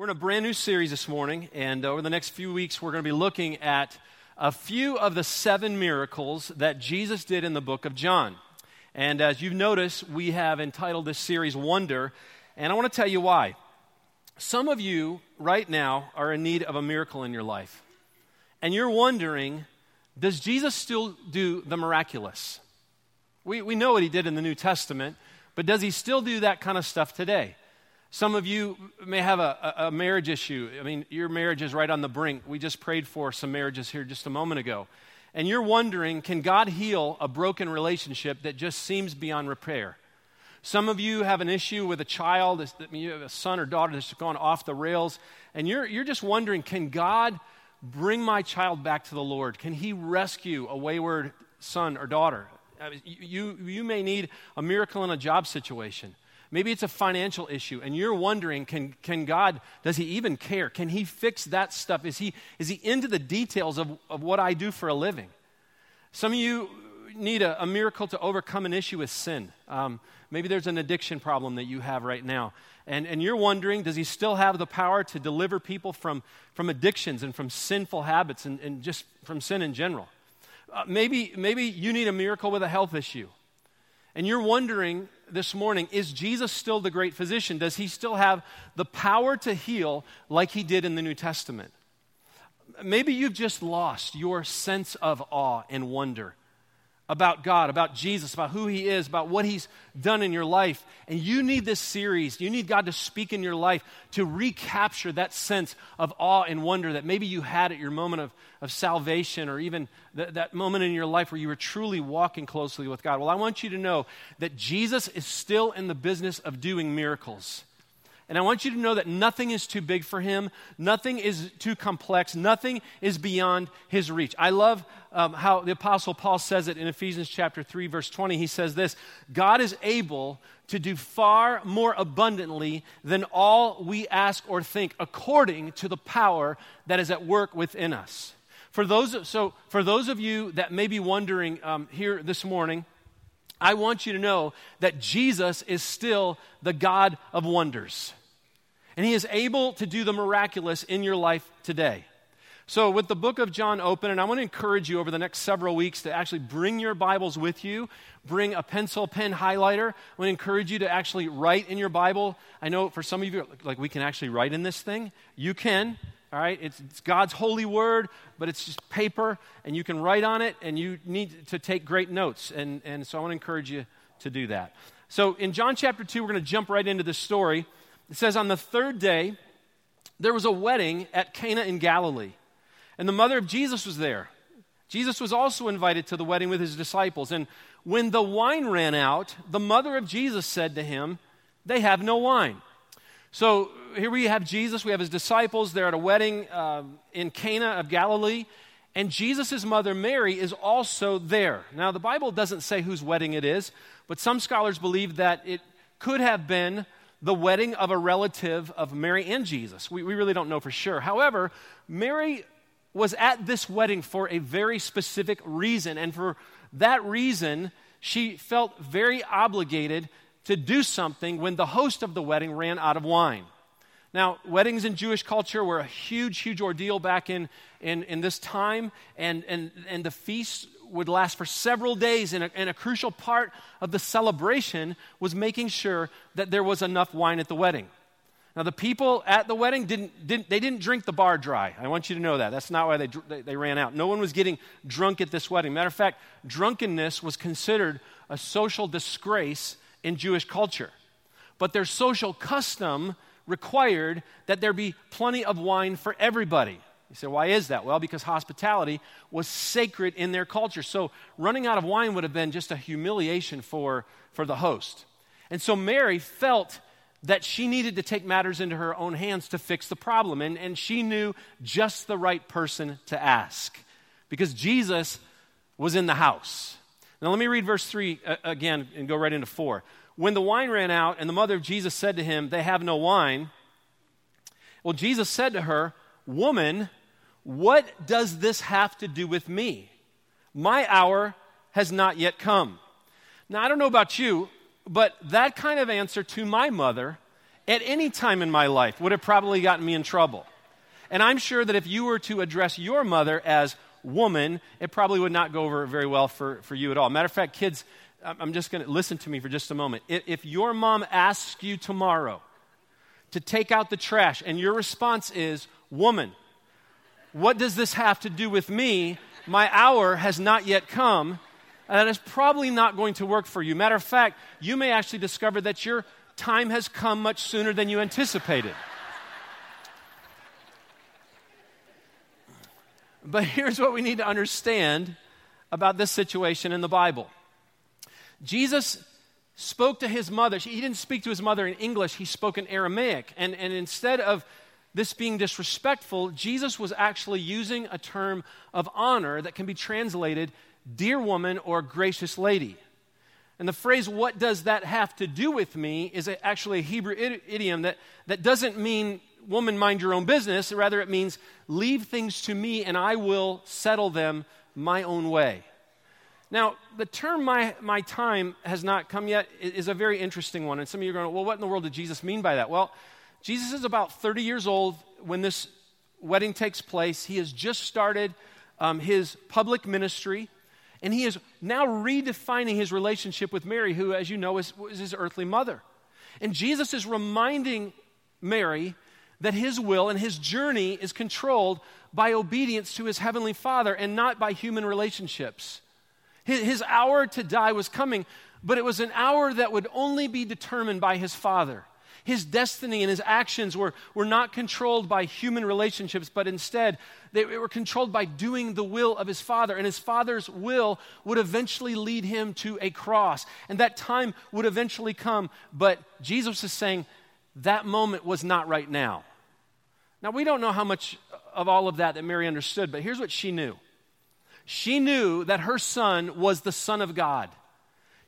We're in a brand new series this morning, and uh, over the next few weeks, we're going to be looking at a few of the seven miracles that Jesus did in the book of John. And as you've noticed, we have entitled this series Wonder, and I want to tell you why. Some of you right now are in need of a miracle in your life, and you're wondering, does Jesus still do the miraculous? We, we know what he did in the New Testament, but does he still do that kind of stuff today? Some of you may have a, a, marriage issue. I mean, your marriage is right on the brink. We just prayed for some marriages here just a moment ago. And you're wondering can God heal a broken relationship that just seems beyond repair? Some of you have an issue with a child, you have a son or daughter that's gone off the rails, and you're, you're just wondering can God bring my child back to the Lord? Can He rescue a wayward son or daughter? You, you may need a miracle in a job situation. Maybe it's a financial issue, and you're wondering can, can God, does He even care? Can He fix that stuff? Is He, is he into the details of, of what I do for a living? Some of you need a, a miracle to overcome an issue with sin. Um, maybe there's an addiction problem that you have right now. And, and you're wondering, does He still have the power to deliver people from, from addictions and from sinful habits and, and just from sin in general? Uh, maybe, maybe you need a miracle with a health issue. And you're wondering this morning is Jesus still the great physician? Does he still have the power to heal like he did in the New Testament? Maybe you've just lost your sense of awe and wonder about God, about Jesus, about who He is, about what He's done in your life. And you need this series, you need God to speak in your life to recapture that sense of awe and wonder that maybe you had at your moment of, of salvation or even th- that moment in your life where you were truly walking closely with God. Well, I want you to know that Jesus is still in the business of doing miracles. And I want you to know that nothing is too big for him, nothing is too complex, nothing is beyond his reach. I love um, how the Apostle Paul says it in Ephesians chapter 3, verse 20. He says this God is able to do far more abundantly than all we ask or think, according to the power that is at work within us. For those, so for those of you that may be wondering um, here this morning, I want you to know that Jesus is still the God of wonders. And he is able to do the miraculous in your life today. So, with the book of John open, and I want to encourage you over the next several weeks to actually bring your Bibles with you, bring a pencil, pen, highlighter. I want to encourage you to actually write in your Bible. I know for some of you, like we can actually write in this thing. You can, all right? It's, it's God's holy word, but it's just paper, and you can write on it, and you need to take great notes. And, and so, I want to encourage you to do that. So, in John chapter 2, we're going to jump right into this story. It says, On the third day, there was a wedding at Cana in Galilee and the mother of Jesus was there. Jesus was also invited to the wedding with his disciples. And when the wine ran out, the mother of Jesus said to him, They have no wine. So here we have Jesus, we have his disciples. They're at a wedding uh, in Cana of Galilee. And Jesus' mother Mary is also there. Now, the Bible doesn't say whose wedding it is, but some scholars believe that it could have been the wedding of a relative of Mary and Jesus. We, we really don't know for sure. However, Mary was at this wedding for a very specific reason. And for that reason, she felt very obligated to do something when the host of the wedding ran out of wine. Now, weddings in Jewish culture were a huge, huge ordeal back in, in, in this time, and, and, and the feast would last for several days, and a, and a crucial part of the celebration was making sure that there was enough wine at the wedding. Now, the people at the wedding didn't, didn't, they didn't drink the bar dry. I want you to know that. That's not why they, they, they ran out. No one was getting drunk at this wedding. Matter of fact, drunkenness was considered a social disgrace in Jewish culture. But their social custom required that there be plenty of wine for everybody. You say, why is that? Well, because hospitality was sacred in their culture. So running out of wine would have been just a humiliation for, for the host. And so Mary felt that she needed to take matters into her own hands to fix the problem. And, and she knew just the right person to ask because Jesus was in the house. Now, let me read verse 3 uh, again and go right into 4. When the wine ran out, and the mother of Jesus said to him, They have no wine. Well, Jesus said to her, Woman, what does this have to do with me? My hour has not yet come. Now, I don't know about you, but that kind of answer to my mother at any time in my life would have probably gotten me in trouble. And I'm sure that if you were to address your mother as woman, it probably would not go over very well for, for you at all. Matter of fact, kids, I'm just going to listen to me for just a moment. If, your mom asks you tomorrow to take out the trash and your response is, woman, what does this have to do with me? My hour has not yet come. And that is probably not going to work for you. Matter of fact, you may actually discover that your time has come much sooner than you anticipated. But here's what we need to understand about this situation in the Bible Jesus spoke to his mother. He didn't speak to his mother in English, he spoke in Aramaic. And, and instead of this being disrespectful, Jesus was actually using a term of honor that can be translated dear woman or gracious lady. And the phrase, what does that have to do with me, is actually a Hebrew idiom that, that doesn't mean woman, mind your own business. Rather, it means leave things to me and I will settle them my own way. Now, the term my, my time has not come yet is a very interesting one. And some of you are going, well, what in the world did Jesus mean by that? Well, Jesus is about 30 years old when this wedding takes place. He has just started um, his public ministry, and he is now redefining his relationship with Mary, who, as you know, is, is his earthly mother. And Jesus is reminding Mary that his will and his journey is controlled by obedience to his heavenly Father and not by human relationships. His, his, hour to die was coming, but it was an hour that would only be determined by his Father. His destiny and his actions were, were not controlled by human relationships, but instead they were controlled by doing the will of his Father. And his Father's will would eventually lead him to a cross. And that time would eventually come. But Jesus is saying that moment was not right now. Now, we don't know how much of all of that that Mary understood, but here's what she knew. She knew that her son was the Son of God.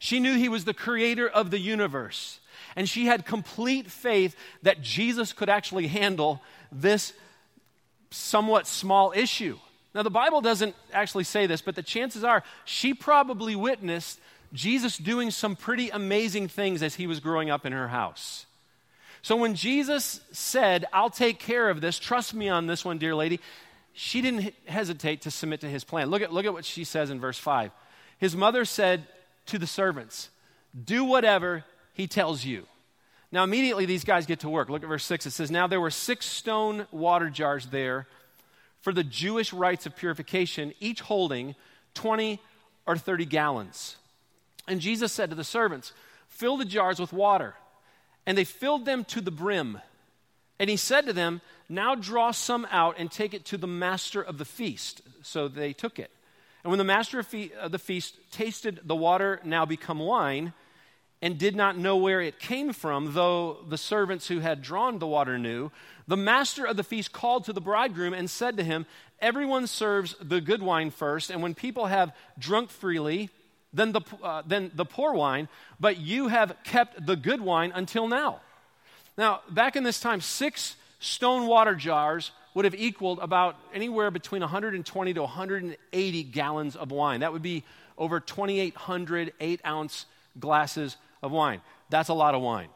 She knew he was the creator of the universe. And she had complete faith that Jesus could actually handle this somewhat small issue. Now, the Bible doesn't actually say this, but the chances are she probably witnessed Jesus doing some pretty amazing things as he was growing up in her house. So when Jesus said, I'll take care of this, trust me on this one, dear lady, she didn't hesitate to submit to his plan. Look at, look at what she says in verse 5. His mother said to the servants, Do whatever he tells you. Now, immediately these guys get to work. Look at verse 6. It says, Now there were six stone water jars there for the Jewish rites of purification, each holding 20 or 30 gallons. And Jesus said to the servants, Fill the jars with water and they filled them to the brim. And he said to them, Now draw some out and take it to the master of the feast. So they took it. And when the master of, fe- of the feast tasted the water now become wine, and did not know where it came from, though the servants who had drawn the water knew, the master of the feast called to the bridegroom and said to him, Everyone serves the good wine first, and when people have drunk freely, then the, uh, than the poor wine, but you have kept the good wine until now. Now, back in this time, six stone water jars would have equaled about anywhere between 120 to 180 gallons of wine. That would be over 2,800 eight ounce glasses of wine. That's a lot of wine.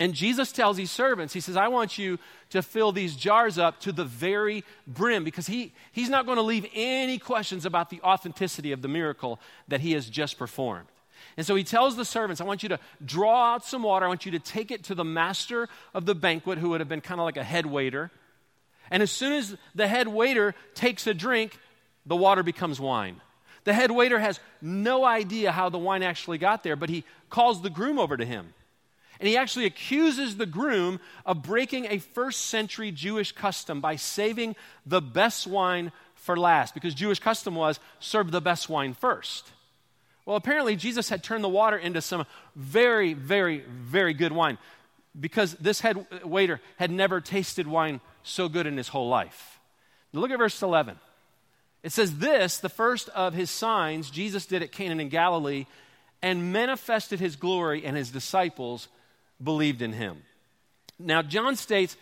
And Jesus tells these servants, He says, I want you to fill these jars up to the very brim because he, He's not going to leave any questions about the authenticity of the miracle that He has just performed. And so he tells the servants, I want you to draw out some water. I want you to take it to the master of the banquet, who would have been kind of like a head waiter. And as soon as the head waiter takes a drink, the water becomes wine. The head waiter has no idea how the wine actually got there, but he calls the groom over to him and he actually accuses the groom of breaking a first century Jewish custom by saving the best wine for last, because Jewish custom was serve the best wine first. Well, apparently, Jesus had turned the water into some very, very, very good wine because this head waiter had never tasted wine so good in his whole life. Look at verse 11. It says, This, the first of his signs, Jesus did at Cana in Galilee and manifested his glory, and his disciples believed in him. Now, John states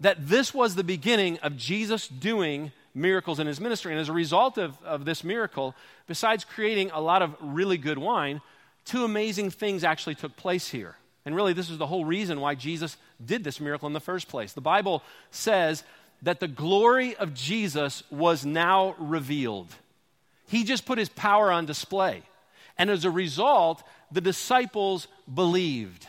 that this was the beginning of Jesus doing miracles in his ministry. And as a result of, of this miracle, besides creating a lot of really good wine, two amazing things actually took place here. And really, this is the whole reason why Jesus did this miracle in the first place. The Bible says that the glory of Jesus was now revealed. He just put his power on display. And as a result, the disciples believed.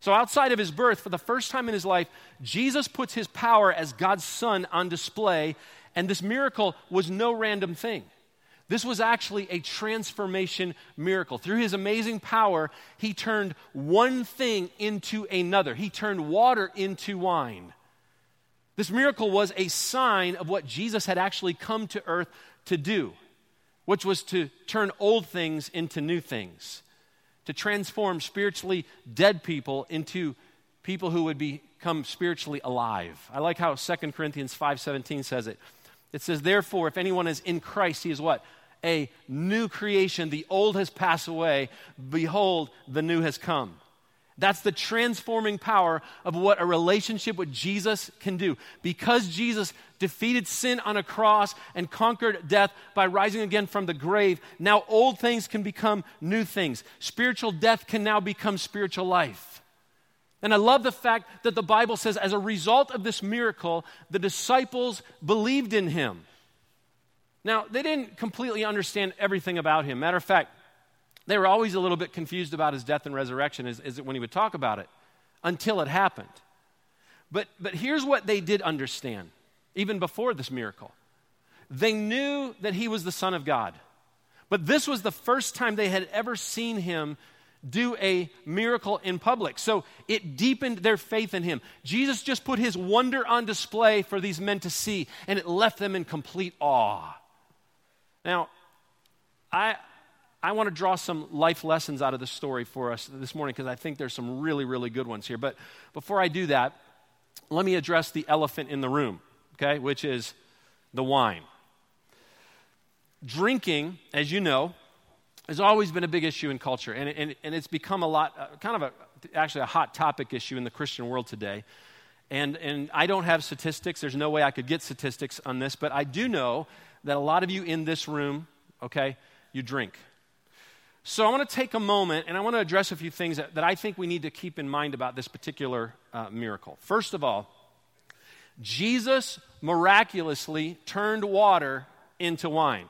So, outside of his birth, for the first time in his life, Jesus puts his power as God's Son on display. And this miracle was no random thing. This was actually a transformation miracle. Through his amazing power, he turned one thing into another. He turned water into wine. This miracle was a sign of what Jesus had actually come to earth to do, which was to turn old things into new things, to transform spiritually dead people into people who would become spiritually alive. I like how 2 Corinthians 5:17 says it. It says, Therefore, if anyone is in Christ, he is what? A new creation. The old has passed away. Behold, the new has come. That's the transforming power of what a relationship with Jesus can do. Because Jesus defeated sin on a cross and conquered death by rising again from the grave, now old things can become new things. Spiritual death can now become spiritual life. And I love the fact that the Bible says, as a result of this miracle, the disciples believed in him. Now, they didn't completely understand everything about him. Matter of fact, they were always a little bit confused about his death and resurrection as, when he would talk about it until it happened. But, but here's what they did understand, even before this miracle they knew that he was the Son of God. But this was the first time they had ever seen him do a miracle in public. So it deepened their faith in him. Jesus just put his wonder on display for these men to see, and it left them in complete awe. Now, I, I want to draw some life lessons out of this story for us this morning because I think there's some really, really good ones here. But before I do that, let me address the elephant in the room, okay, which is the wine. Drinking, as you know, has always been a big issue in culture, and, and, and it's become a lot, uh, kind of a, actually a hot topic issue in the Christian world today. And, and I don't have statistics. There's no way I could get statistics on this, but I do know that a lot of you in this room, okay, you drink. So I want to take a moment and I want to address a few things that, that I think we need to keep in mind about this particular uh, miracle. First of all, Jesus miraculously turned water into wine.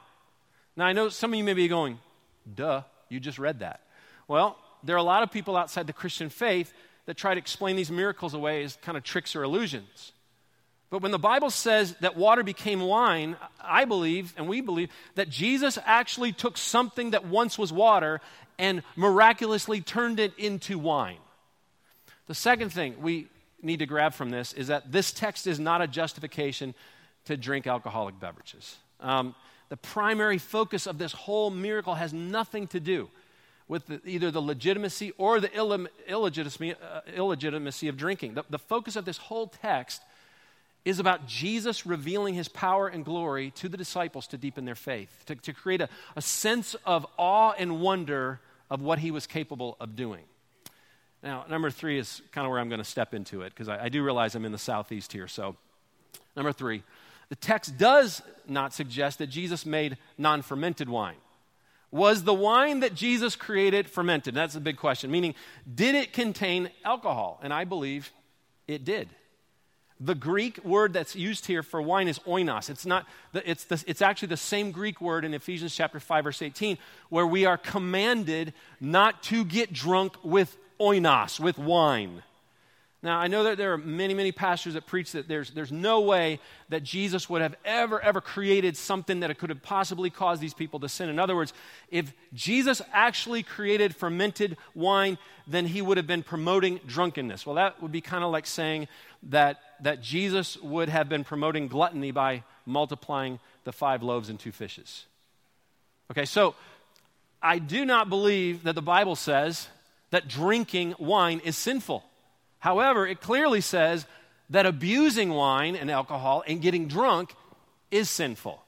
Now I know some of you may be going, Duh, you just read that. Well, there are a lot of people outside the Christian faith that try to explain these miracles away as kind of tricks or illusions. But when the Bible says that water became wine, I believe, and we believe, that Jesus actually took something that once was water and miraculously turned it into wine. The second thing we need to grab from this is that this text is not a justification to drink alcoholic beverages. Um, the primary focus of this whole miracle has nothing to do with the, either the legitimacy or the illegitimacy, uh, illegitimacy of drinking. The, the focus of this whole text is about Jesus revealing his power and glory to the disciples to deepen their faith, to, to create a, a sense of awe and wonder of what he was capable of doing. Now, number three is kind of where I'm going to step into it because I, I do realize I'm in the southeast here. So, number three, the text does not suggest that Jesus made non fermented wine. Was the wine that Jesus created fermented? That's a big question. Meaning, did it contain alcohol? And I believe it did. The Greek word that's used here for wine is oinos. It's, not it's, the, it's actually the same Greek word in Ephesians chapter 5, verse 18, where we are commanded not to get drunk with oinos, with wine. Now, I know that there are many, many pastors that preach that there's, there's no way that Jesus would have ever, ever created something that could have possibly caused these people to sin. In other words, if Jesus actually created fermented wine, then he would have been promoting drunkenness. Well, that would be kind of like saying that, that Jesus would have been promoting gluttony by multiplying the five loaves and two fishes. Okay, so I do not believe that the Bible says that drinking wine is sinful. However, it clearly says that abusing wine and alcohol and getting drunk is sinful.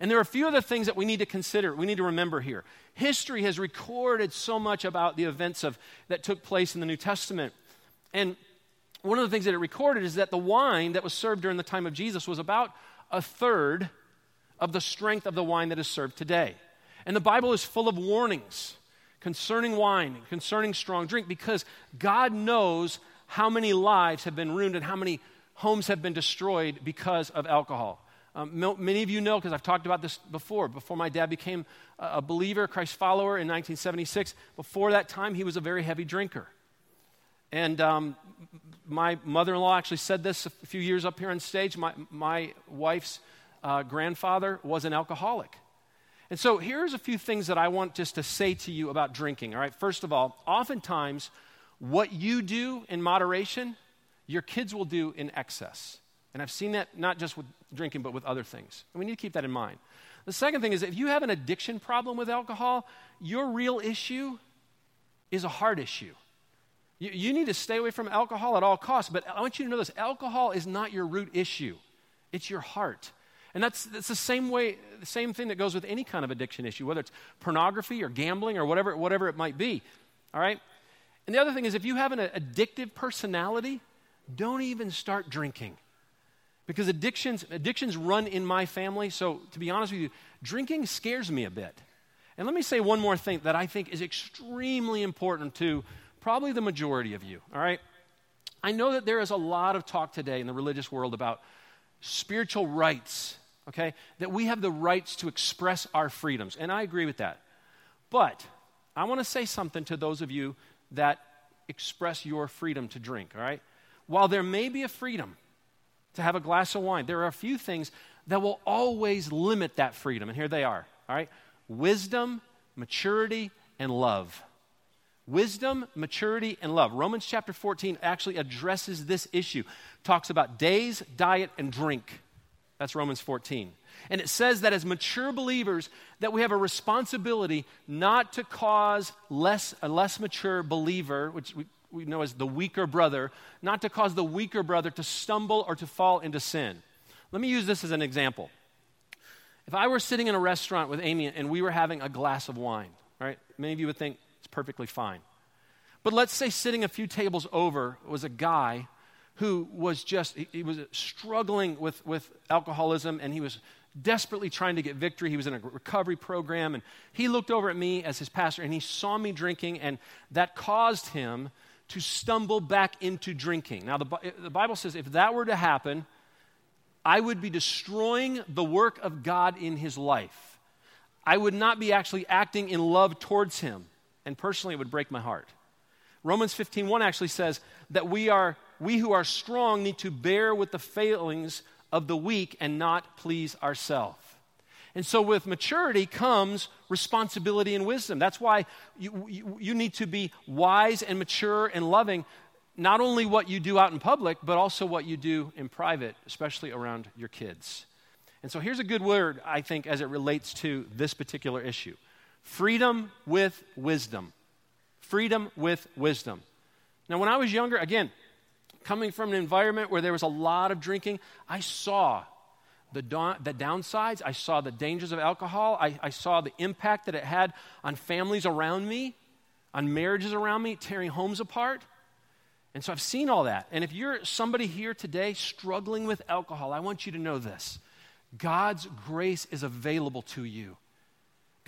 And there are a few other things that we need to consider, we need to remember here. History has recorded so much about the events of, that took place in the New Testament. And one of the things that it recorded is that the wine that was served during the time of Jesus was about a third of the strength of the wine that is served today. And the Bible is full of warnings concerning wine, concerning strong drink, because God knows how many lives have been ruined and how many homes have been destroyed because of alcohol. Um, many of you know, because I've talked about this before, before my dad became a believer, Christ follower in 1976, before that time, he was a very heavy drinker. And um, my mother in law actually said this a few years up here on stage. My, my wife's uh, grandfather was an alcoholic. And so here's a few things that I want just to say to you about drinking. All right, first of all, oftentimes what you do in moderation, your kids will do in excess. And I've seen that not just with drinking, but with other things. And we need to keep that in mind. The second thing is if you have an addiction problem with alcohol, your real issue is a heart issue. You, you need to stay away from alcohol at all costs, but I want you to know this alcohol is not your root issue, it's your heart. And that's, that's the same way, the same thing that goes with any kind of addiction issue, whether it's pornography or gambling or whatever, whatever it might be. All right? And the other thing is, if you have an addictive personality, don't even start drinking. Because addictions, addictions run in my family. So, to be honest with you, drinking scares me a bit. And let me say one more thing that I think is extremely important to probably the majority of you, all right? I know that there is a lot of talk today in the religious world about spiritual rights, okay? That we have the rights to express our freedoms. And I agree with that. But I want to say something to those of you that express your freedom to drink, all right? While there may be a freedom to have a glass of wine, there are a few things that will always limit that freedom. And here they are, all right? Wisdom, maturity, and love. Wisdom, maturity, and love. Romans chapter 14 actually addresses this issue. Talks about days, diet, and drink. That's Romans 14. And it says that as mature believers that we have a responsibility not to cause less a less mature believer, which we, we know as the weaker brother, not to cause the weaker brother to stumble or to fall into sin. Let me use this as an example. If I were sitting in a restaurant with Amy and we were having a glass of wine, right? Many of you would think, perfectly fine. But let's say sitting a few tables over was a guy who was just, he, he, was struggling with, with alcoholism and he was desperately trying to get victory. He was in a recovery program and he looked over at me as his pastor and he saw me drinking and that caused him to stumble back into drinking. Now, the, the Bible says if that were to happen, I would be destroying the work of God in his life. I would not be actually acting in love towards him and personally it would break my heart. Romans 15:1 actually says that we are we who are strong need to bear with the failings of the weak and not please ourselves. And so, with maturity comes responsibility and wisdom. That's why you, you, you, need to be wise and mature and loving, not only what you do out in public, but also what you do in private, especially around your kids. And so, here's a good word, I think, as it relates to this particular issue Freedom with wisdom. Freedom with wisdom. Now, when I was younger, again, coming from an environment where there was a lot of drinking, I saw the, the downsides. I saw the dangers of alcohol. I, I saw the impact that it had on families around me, on marriages around me, tearing homes apart. And so I've seen all that. And if you're somebody here today struggling with alcohol, I want you to know this God's grace is available to you.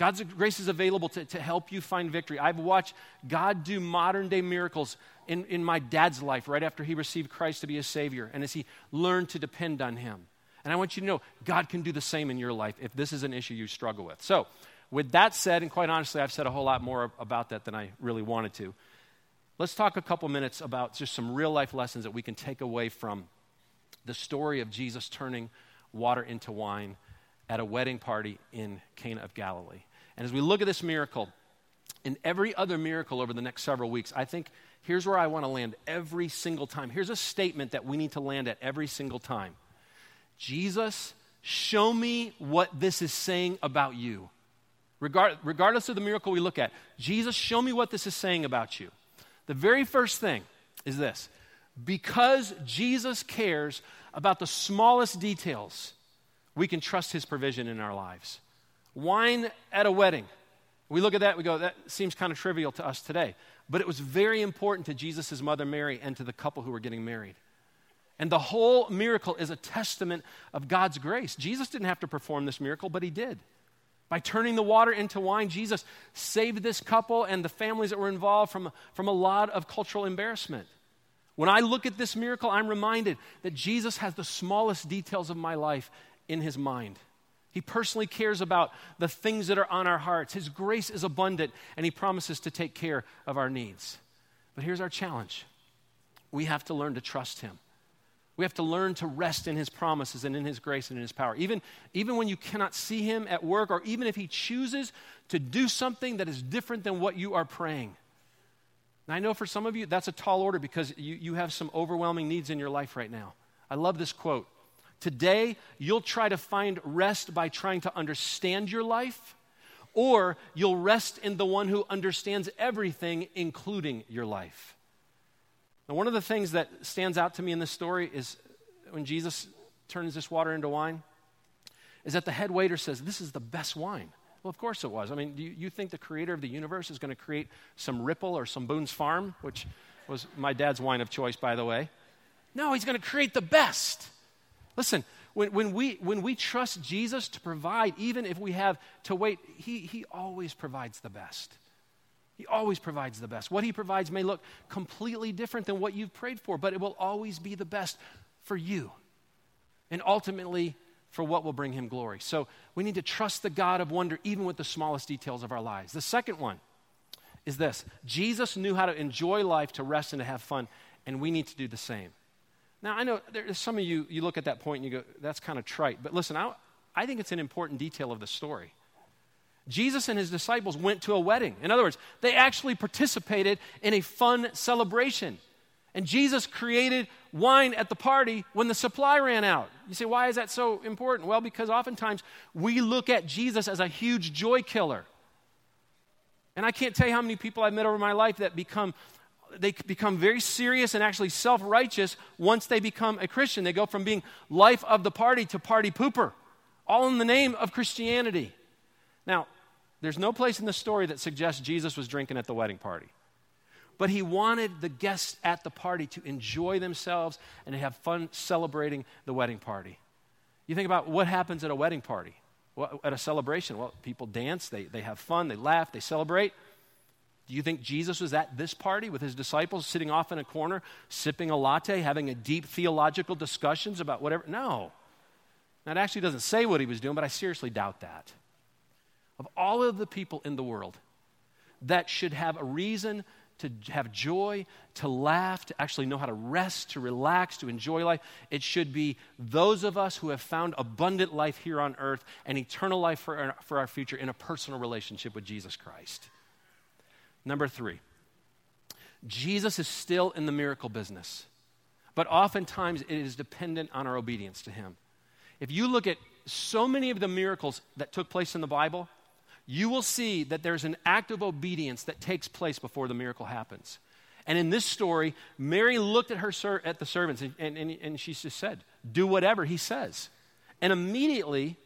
God's grace is available to, to help you find victory. I've watched God do modern day miracles in, in my dad's life right after he received Christ to be his Savior and as he learned to depend on him. And I want you to know God can do the same in your life if this is an issue you struggle with. So, with that said, and quite honestly, I've said a whole lot more about that than I really wanted to. Let's talk a couple minutes about just some real life lessons that we can take away from the story of Jesus turning water into wine at a wedding party in Cana of Galilee. And as we look at this miracle, and every other miracle over the next several weeks, I think here's where I want to land every single time. Here's a statement that we need to land at every single time Jesus, show me what this is saying about you. Regard, regardless of the miracle we look at, Jesus, show me what this is saying about you. The very first thing is this because Jesus cares about the smallest details, we can trust his provision in our lives. Wine at a wedding. We look at that, we go, that seems kind of trivial to us today. But it was very important to Jesus' mother Mary and to the couple who were getting married. And the whole miracle is a testament of God's grace. Jesus didn't have to perform this miracle, but he did. By turning the water into wine, Jesus saved this couple and the families that were involved from, from a lot of cultural embarrassment. When I look at this miracle, I'm reminded that Jesus has the smallest details of my life in his mind. He personally cares about the things that are on our hearts. His grace is abundant, and He promises to take care of our needs. But here's our challenge we have to learn to trust Him. We have to learn to rest in His promises and in His grace and in His power. Even, even when you cannot see Him at work, or even if He chooses to do something that is different than what you are praying. I know for some of you that's a tall order because you, you have some overwhelming needs in your life right now. I love this quote Today, you'll try to find rest by trying to understand your life, or you'll rest in the one who understands everything, including your life. Now, one of the things that stands out to me in this story is when Jesus turns this water into wine, is that the head waiter says, This is the best wine. Well, of course it was. I mean, do you, you think the creator of the universe is going to create some Ripple or some Boone's Farm, which was my dad's wine of choice, by the way? No, he's going to create the best. Listen, when, when, we, when we trust Jesus to provide, even if we have to wait, he, he always provides the best. He always provides the best. What He provides may look completely different than what you've prayed for, but it will always be the best for you and ultimately for what will bring Him glory. So we need to trust the God of wonder even with the smallest details of our lives. The second one is this Jesus knew how to enjoy life, to rest, and to have fun, and we need to do the same. Now, I know there's some of you, you look at that point and you go, that's kind of trite. But listen, I, I think it's an important detail of the story. Jesus and his disciples went to a wedding. In other words, they actually participated in a fun celebration. And Jesus created wine at the party when the supply ran out. You say, why is that so important? Well, because oftentimes we look at Jesus as a huge joy killer. And I can't tell you how many people I've met over my life that become they become very serious and actually self righteous once they become a Christian. They go from being life of the party to party pooper, all in the name of Christianity. Now, there's no place in the story that suggests Jesus was drinking at the wedding party. But he wanted the guests at the party to enjoy themselves and to have fun celebrating the wedding party. You think about what happens at a wedding party, at a celebration. Well, people dance, they, they have fun, they laugh, they celebrate. Do you think Jesus was at this party with his disciples sitting off in a corner, sipping a latte, having a deep theological discussions about whatever? No. That actually doesn't say what he was doing, but I seriously doubt that. Of all of the people in the world that should have a reason to have joy, to laugh, to actually know how to rest, to relax, to enjoy life. It should be those of us who have found abundant life here on earth and eternal life for our, for our future in a personal relationship with Jesus Christ. Number three, Jesus is still in the miracle business, but oftentimes it is dependent on our obedience to Him. If you look at so many of the miracles that took place in the Bible, you will see that there's an act of obedience that takes place before the miracle happens. And in this story, Mary looked at, her ser- at the servants and, and, and, and she just said, Do whatever he says. And immediately,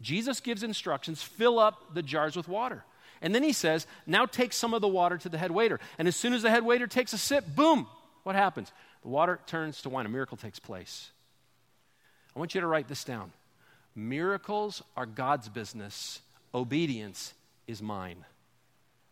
Jesus gives instructions fill up the jars with water. And then he says, Now take some of the water to the head waiter. And as soon as the head waiter takes a sip, boom, what happens? The water turns to wine. A miracle takes place. I want you to write this down. Miracles are God's business, obedience is mine.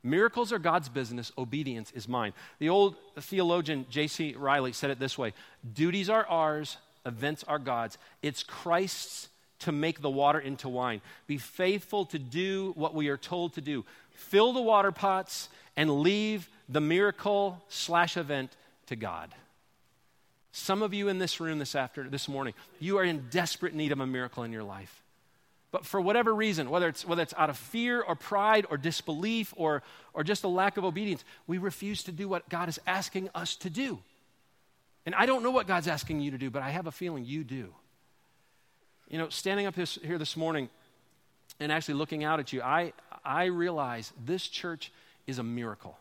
Miracles are God's business, obedience is mine. The old theologian J.C. Riley said it this way Duties are ours, events are God's. It's Christ's to make the water into wine. Be faithful to do what we are told to do. Fill the water pots and leave the miracle slash event to God. Some of you in this room this afternoon, this morning, you are in desperate need of a miracle in your life. But for whatever reason, whether it's, whether it's out of fear or pride or disbelief or, or just a lack of obedience, we refuse to do what God is asking us to do. And I don't know what God's asking you to do, but I have a feeling you do. You know, standing up this, here this morning and actually looking out at you, I, I realize this church is a miracle.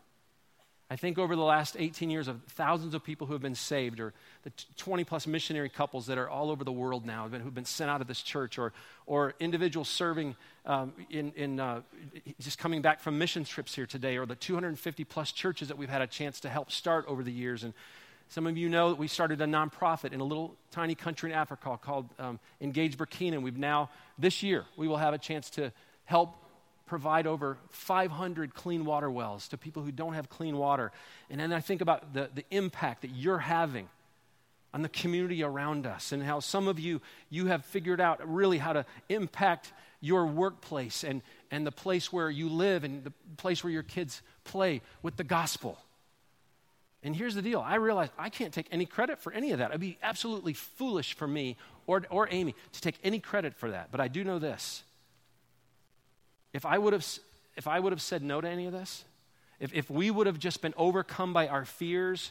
I think over the last 18 years of thousands of people who have been saved, or the 20 plus missionary couples that are all over the world now who've been sent out of this church, or, or individuals serving um, in, in uh, just coming back from mission trips here today, or the 250 plus churches that we've had a chance to help start over the years. And some of you know that we started a nonprofit in a little tiny country in Africa called um, Engage Burkina. And we've now, this year, we will have a chance to help provide over 500 clean water wells to people who don't have clean water. And then I think about the, the impact that you're having on the community around us and how some of you you have figured out really how to impact your workplace and, and the place where you live and the place where your kids play with the gospel and here's the deal I realize I can't take any credit for any of that. It'd be absolutely foolish for me or, or Amy to take any credit for that. But I do know this. If I would have, if I would have said no to any of this, if, if we would have just been overcome by our fears,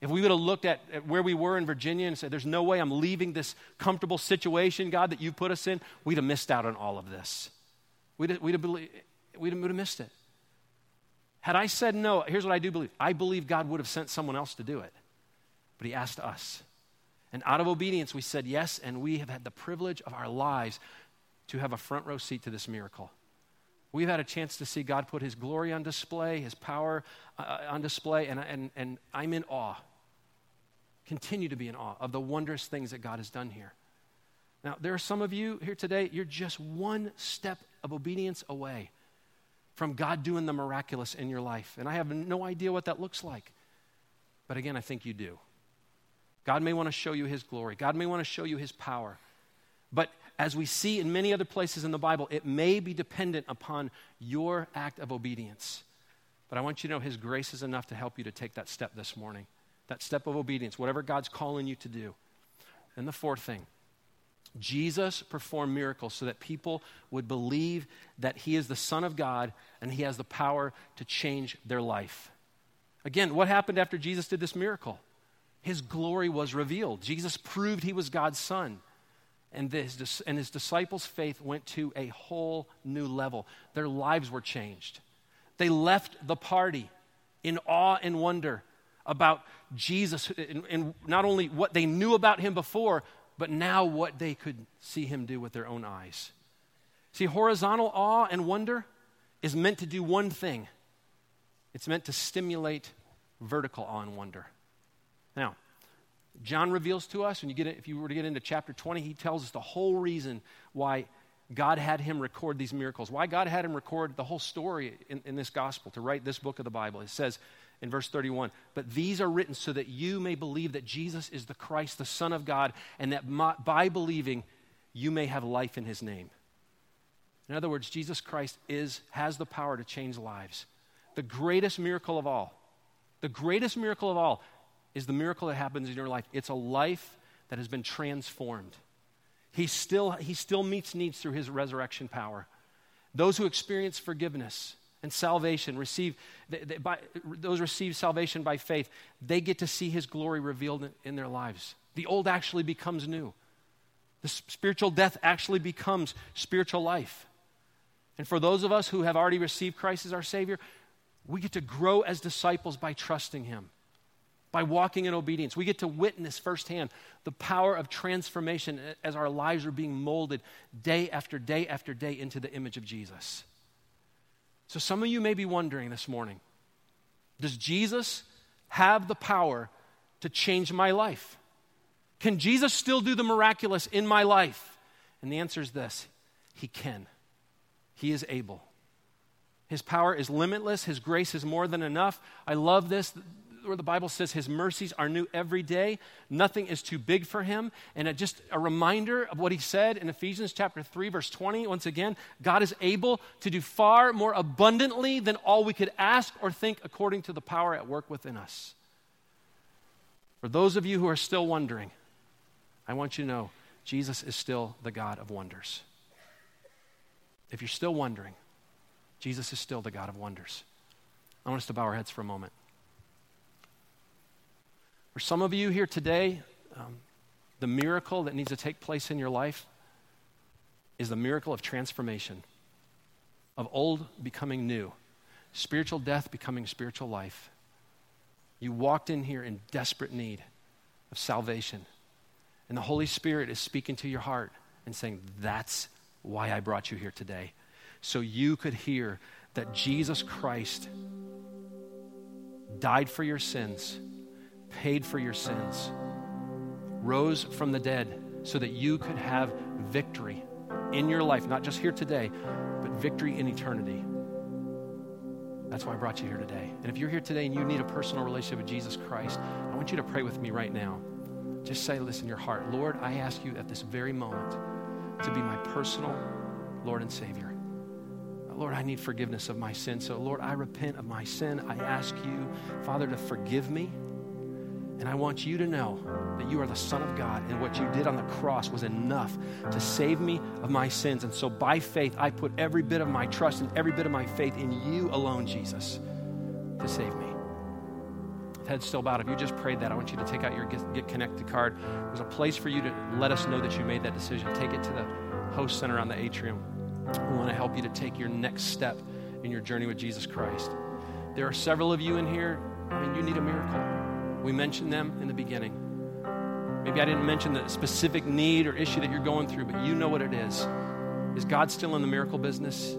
if we would have looked at, at, where we were in Virginia and said, There's no way I'm leaving this comfortable situation, God, that you put us in, we'd have missed out on all of this. We'd have, we'd have, we'd have, we'd have missed it. Had I said no, here's what I do believe I believe God would have sent someone else to do it. But He asked us. And out of obedience, we said yes, and we have had the privilege of our lives to have a front row seat to this miracle. We've had a chance to see God put His glory on display, His power uh, on display, and, and, and I'm in awe. Continue to be in awe of the wondrous things that God has done here. Now, there are some of you here today, you're just one step of obedience away from God doing the miraculous in your life. And I have no idea what that looks like. But again, I think you do. God may want to show you his glory, God may want to show you his power. But as we see in many other places in the Bible, it may be dependent upon your act of obedience. But I want you to know his grace is enough to help you to take that step this morning, that step of obedience, whatever God's calling you to do. And the fourth thing Jesus performed miracles so that people would believe that he is the Son of God and he has the power to change their life. Again, what happened after Jesus did this miracle? His glory was revealed. Jesus proved he was God's Son. And his, and his disciples' faith went to a whole new level. Their lives were changed. They left the party in awe and wonder about Jesus and, and not only what they knew about him before, but now what they could see him do with their own eyes. See, horizontal awe and wonder is meant to do one thing it's meant to stimulate vertical awe and wonder. Now, John reveals to us, when you get if you were to get into chapter 20, he tells us the whole reason why God had him record these miracles, why God had him record the whole story in, in this gospel, to write this book of the Bible. It says, in verse 31. But these are written so that you may believe that Jesus is the Christ, the Son of God, and that by believing you may have life in his name. In other words, Jesus Christ is, has the power to change lives. The greatest miracle of all, the greatest miracle of all is the miracle that happens in your life. It's a life that has been transformed. He still, he still meets needs through his resurrection power. Those who experience forgiveness, and salvation, receive, by, those receive salvation by faith, they get to see his glory revealed in their lives. The old actually becomes new. The spiritual death actually becomes spiritual life. And for those of us who have already received Christ as our Savior, we get to grow as disciples by trusting Him, by walking in obedience. We get to witness firsthand the power of transformation as our lives are being molded day after day after day into the image of Jesus. So, some of you may be wondering this morning Does Jesus have the power to change my life? Can Jesus still do the miraculous in my life? And the answer is this He can. He is able. His power is limitless. His grace is more than enough. I love this where the Bible says his mercies are new every day. Nothing is too big for him. And just a reminder of what he said in Ephesians chapter 3, verse 20. Once again, God is able to do far more abundantly than all we could ask or think according to the power at work within us. For those of you who are still wondering, I want you to know Jesus is still the God of wonders. If you're still wondering, Jesus is still the God of wonders. I want us to bow our heads for a moment. For some of you here today, um, the miracle that needs to take place in your life is the miracle of transformation, of old becoming new, spiritual death becoming spiritual life. You walked in here in desperate need of salvation, and the Holy Spirit is speaking to your heart and saying, That's why I brought you here today. So you could hear that Jesus Christ died for your sins paid for your sins, rose from the dead so that you could have victory in your life, not just here today, but victory in eternity. That's why I brought you here today. And if you're here today and you need a personal relationship with Jesus Christ, I want you to pray with me right now. Just say this in your heart Lord, I ask you at this very moment to be my personal Lord and Savior. Lord, I need forgiveness of my sin. So, Lord, I repent of my sin. I ask you, Father, to forgive me. And I want you to know that you are the Son of God, and what you did on the cross was enough to save me of my sins. And so, by faith, I put every bit of my trust and every bit of my faith in you alone, Jesus, to save me. Head still bowed. If you just prayed that, I want you to take out your get, connected card. There's a place for you to let us know that you made that decision. Take it to the host center on the atrium. We want to help you to take your next step in your journey with Jesus Christ. There are several of you in here, I mean, you need a miracle. We mentioned them in the beginning. Maybe I didn't mention the specific need or issue that you're going through, but you know what it is. Is God still in the miracle business?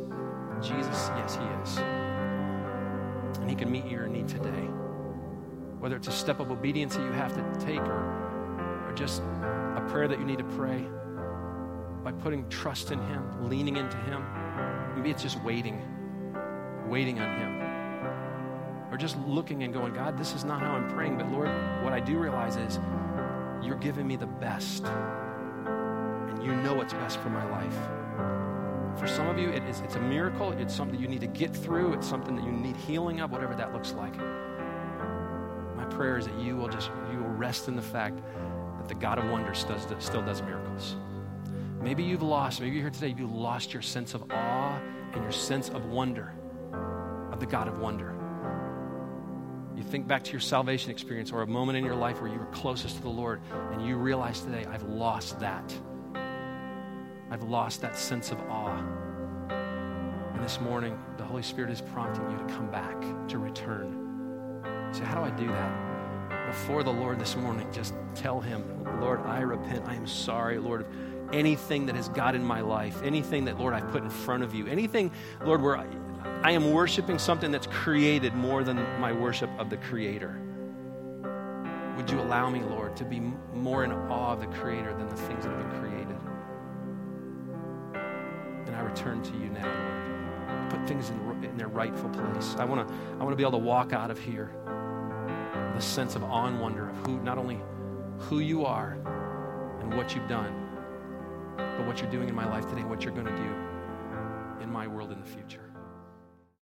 Jesus, yes, He is. And He can meet your need today. Whether it's a step of obedience that you have to take or, or just a prayer that you need to pray by putting trust in Him, leaning into Him. Maybe it's just waiting, waiting on Him or just looking and going, God, this is not how I'm praying, but Lord, what I do realize is you're giving me the best, and you know what's best for my life. For some of you, it is, it's a miracle. It's something you need to get through. It's something that you need healing of, whatever that looks like. My prayer is that you will just you will rest in the fact that the God of wonders does, still does miracles. Maybe you've lost, maybe you're here today, you've lost your sense of awe and your sense of wonder of the God of wonder. You think back to your salvation experience or a moment in your life where you were closest to the Lord and you realize today, I've lost that. I've lost that sense of awe. And this morning, the Holy Spirit is prompting you to come back, to return. Say, How do I do that? Before the Lord this morning, just tell Him, Lord, I repent. I am sorry, Lord, of anything that has got in my life, anything that, Lord, I've put in front of you, anything, Lord, where I, I am worshiping something that's created more than my worship of the Creator. Would you allow me, Lord, to be more in awe of the Creator than the things that have been created? And I return to you now, Lord. Put things in, in their rightful place. I want to I wanna be able to walk out of here with a sense of awe and wonder of who, not only who you are and what you've done, but what you're doing in my life today, what you're going to do in my world in the future.